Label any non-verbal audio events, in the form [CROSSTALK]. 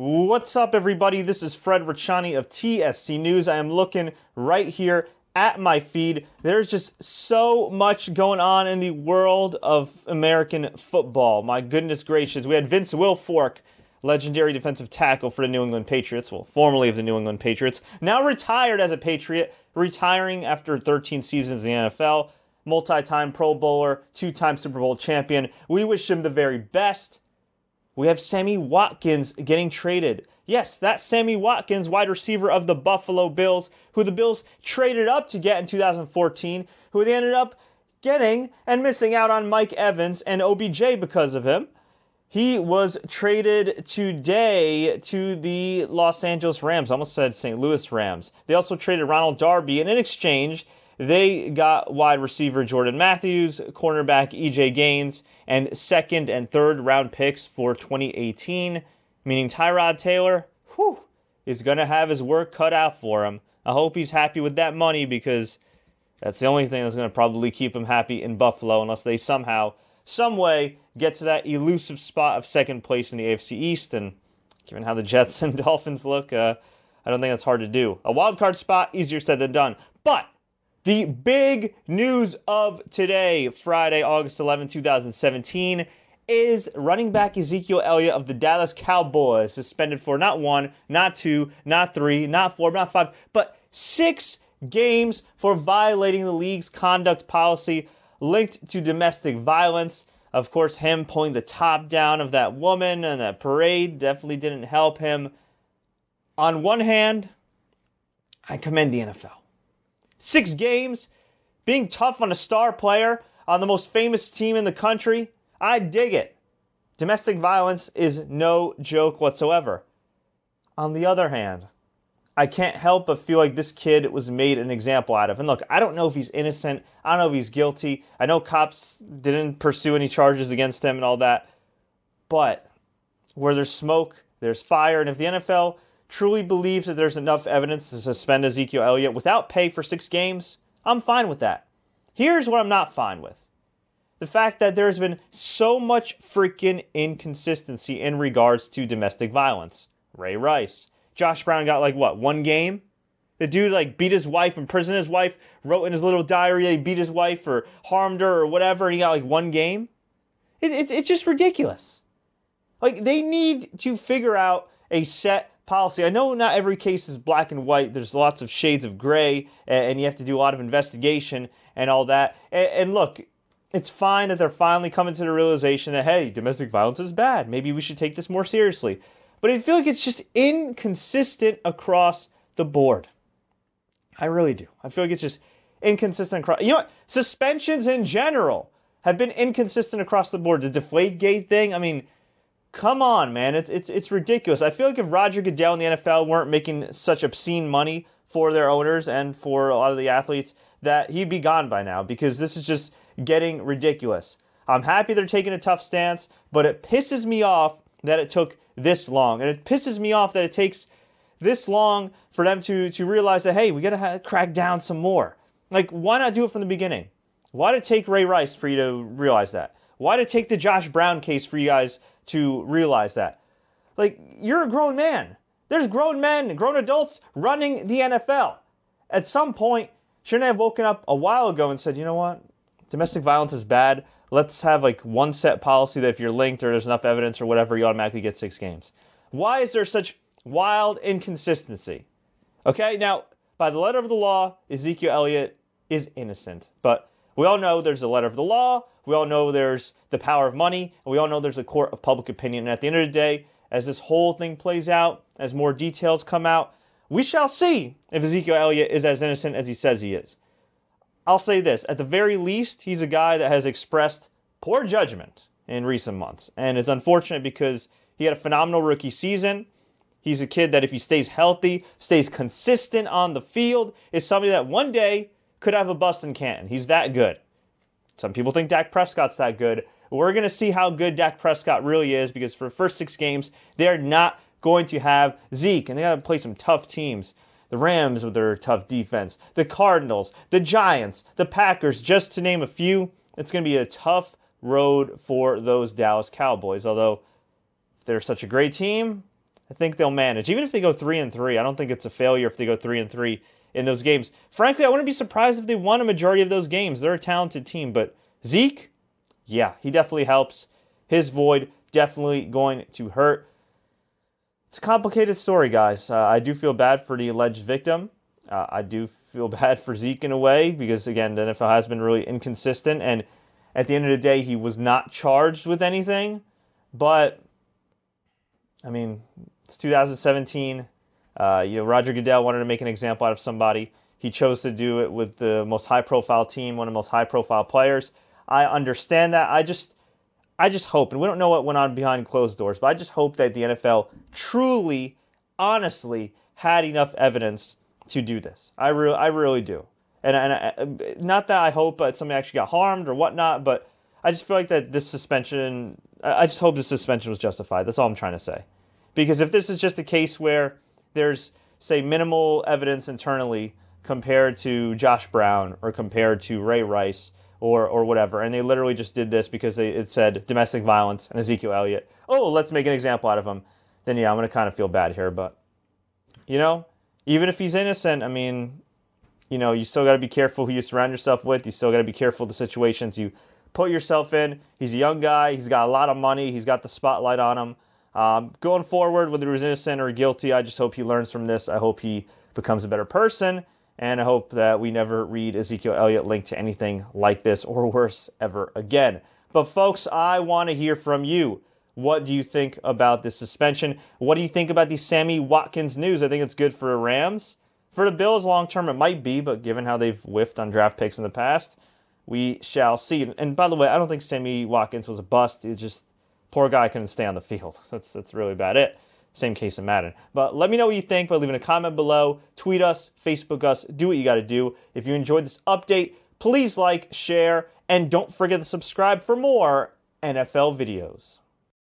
What's up, everybody? This is Fred Ricciani of TSC News. I am looking right here at my feed. There's just so much going on in the world of American football. My goodness gracious. We had Vince Wilfork, legendary defensive tackle for the New England Patriots, well, formerly of the New England Patriots, now retired as a Patriot, retiring after 13 seasons in the NFL, multi time Pro Bowler, two time Super Bowl champion. We wish him the very best. We have Sammy Watkins getting traded. Yes, that Sammy Watkins, wide receiver of the Buffalo Bills, who the Bills traded up to get in 2014, who they ended up getting and missing out on Mike Evans and OBJ because of him. He was traded today to the Los Angeles Rams. I almost said St. Louis Rams. They also traded Ronald Darby, and in exchange, they got wide receiver Jordan Matthews, cornerback EJ Gaines, and second and third round picks for 2018, meaning Tyrod Taylor, whew, is going to have his work cut out for him. I hope he's happy with that money because that's the only thing that's going to probably keep him happy in Buffalo unless they somehow, some way, get to that elusive spot of second place in the AFC East. And given how the Jets [LAUGHS] and Dolphins look, uh, I don't think that's hard to do. A wild card spot, easier said than done. But the big news of today, Friday, August 11, 2017, is running back Ezekiel Elliott of the Dallas Cowboys suspended for not one, not two, not three, not four, not five, but six games for violating the league's conduct policy linked to domestic violence. Of course, him pulling the top down of that woman and that parade definitely didn't help him. On one hand, I commend the NFL six games, being tough on a star player on the most famous team in the country. I dig it. Domestic violence is no joke whatsoever. On the other hand, I can't help but feel like this kid was made an example out of. And look, I don't know if he's innocent. I don't know if he's guilty. I know cops didn't pursue any charges against him and all that. But where there's smoke, there's fire. And if the NFL truly believes that there's enough evidence to suspend Ezekiel Elliott without pay for six games, I'm fine with that. Here's what I'm not fine with the fact that there's been so much freaking inconsistency in regards to domestic violence. Ray Rice. Josh Brown got like what, one game? The dude like beat his wife, imprisoned his wife, wrote in his little diary that he beat his wife or harmed her or whatever, and he got like one game. It, it, it's just ridiculous. Like they need to figure out a set policy. I know not every case is black and white. There's lots of shades of gray, and you have to do a lot of investigation and all that. And, look, it's fine that they're finally coming to the realization that, hey, domestic violence is bad. Maybe we should take this more seriously. But I feel like it's just inconsistent across the board. I really do. I feel like it's just inconsistent across. You know what? Suspensions in general have been inconsistent across the board. The deflate gate thing, I mean, come on, man. It's, it's, it's ridiculous. I feel like if Roger Goodell and the NFL weren't making such obscene money for their owners and for a lot of the athletes, that he'd be gone by now because this is just getting ridiculous. I'm happy they're taking a tough stance, but it pisses me off that it took this long. And it pisses me off that it takes this long for them to, to realize that, hey, we got to crack down some more. Like, why not do it from the beginning? Why did it take Ray Rice for you to realize that? Why did it take the Josh Brown case for you guys to realize that. Like, you're a grown man. There's grown men, grown adults running the NFL. At some point, shouldn't I have woken up a while ago and said, you know what? Domestic violence is bad. Let's have like one set policy that if you're linked or there's enough evidence or whatever, you automatically get six games. Why is there such wild inconsistency? Okay, now, by the letter of the law, Ezekiel Elliott is innocent. But we all know there's a letter of the law, we all know there's the power of money, and we all know there's a court of public opinion. And at the end of the day, as this whole thing plays out, as more details come out, we shall see if Ezekiel Elliott is as innocent as he says he is. I'll say this at the very least, he's a guy that has expressed poor judgment in recent months. And it's unfortunate because he had a phenomenal rookie season. He's a kid that, if he stays healthy, stays consistent on the field, is somebody that one day could have a bust in Canton. He's that good. Some people think Dak Prescott's that good. We're going to see how good Dak Prescott really is because for the first six games, they're not going to have Zeke, and they got to play some tough teams. The Rams with their tough defense, the Cardinals, the Giants, the Packers, just to name a few. It's going to be a tough road for those Dallas Cowboys. Although, if they're such a great team, I think they'll manage. Even if they go three and three, I don't think it's a failure if they go three and three in those games. Frankly, I wouldn't be surprised if they won a majority of those games. They're a talented team, but Zeke, yeah, he definitely helps. His void definitely going to hurt. It's a complicated story, guys. Uh, I do feel bad for the alleged victim. Uh, I do feel [LAUGHS] bad for Zeke in a way because, again, the NFL has been really inconsistent. And at the end of the day, he was not charged with anything. But, I mean, it's 2017. Uh, you know, Roger Goodell wanted to make an example out of somebody. He chose to do it with the most high-profile team, one of the most high-profile players. I understand that. I just, I just hope, and we don't know what went on behind closed doors, but I just hope that the NFL truly, honestly, had enough evidence to do this. I really, I really do. And, and I, not that I hope that somebody actually got harmed or whatnot, but I just feel like that this suspension. I just hope the suspension was justified. That's all I'm trying to say. Because if this is just a case where there's, say, minimal evidence internally compared to Josh Brown or compared to Ray Rice or or whatever, and they literally just did this because they, it said domestic violence and Ezekiel Elliott. Oh, let's make an example out of him. Then yeah, I'm gonna kind of feel bad here, but you know, even if he's innocent, I mean, you know, you still got to be careful who you surround yourself with. You still got to be careful the situations you put yourself in. He's a young guy. He's got a lot of money. He's got the spotlight on him. Um, going forward, whether he's innocent or guilty, I just hope he learns from this. I hope he becomes a better person. And I hope that we never read Ezekiel Elliott linked to anything like this or [LAUGHS] worse ever again. But, folks, I want to hear from you. What do you think about this suspension? What do you think about the Sammy Watkins news? I think it's good for the Rams. For the Bills, long term, it might be, but given how they've whiffed on draft picks in the past, we shall see. And by the way, I don't think Sammy Watkins was a bust. He's just poor guy couldn't stay on the field. [LAUGHS] That's that's really about it. Same case in Madden. But let me know what you think by leaving a comment below. Tweet us, Facebook us, do what you got to do. If you enjoyed this update, please like, share, and don't forget to subscribe for more NFL videos.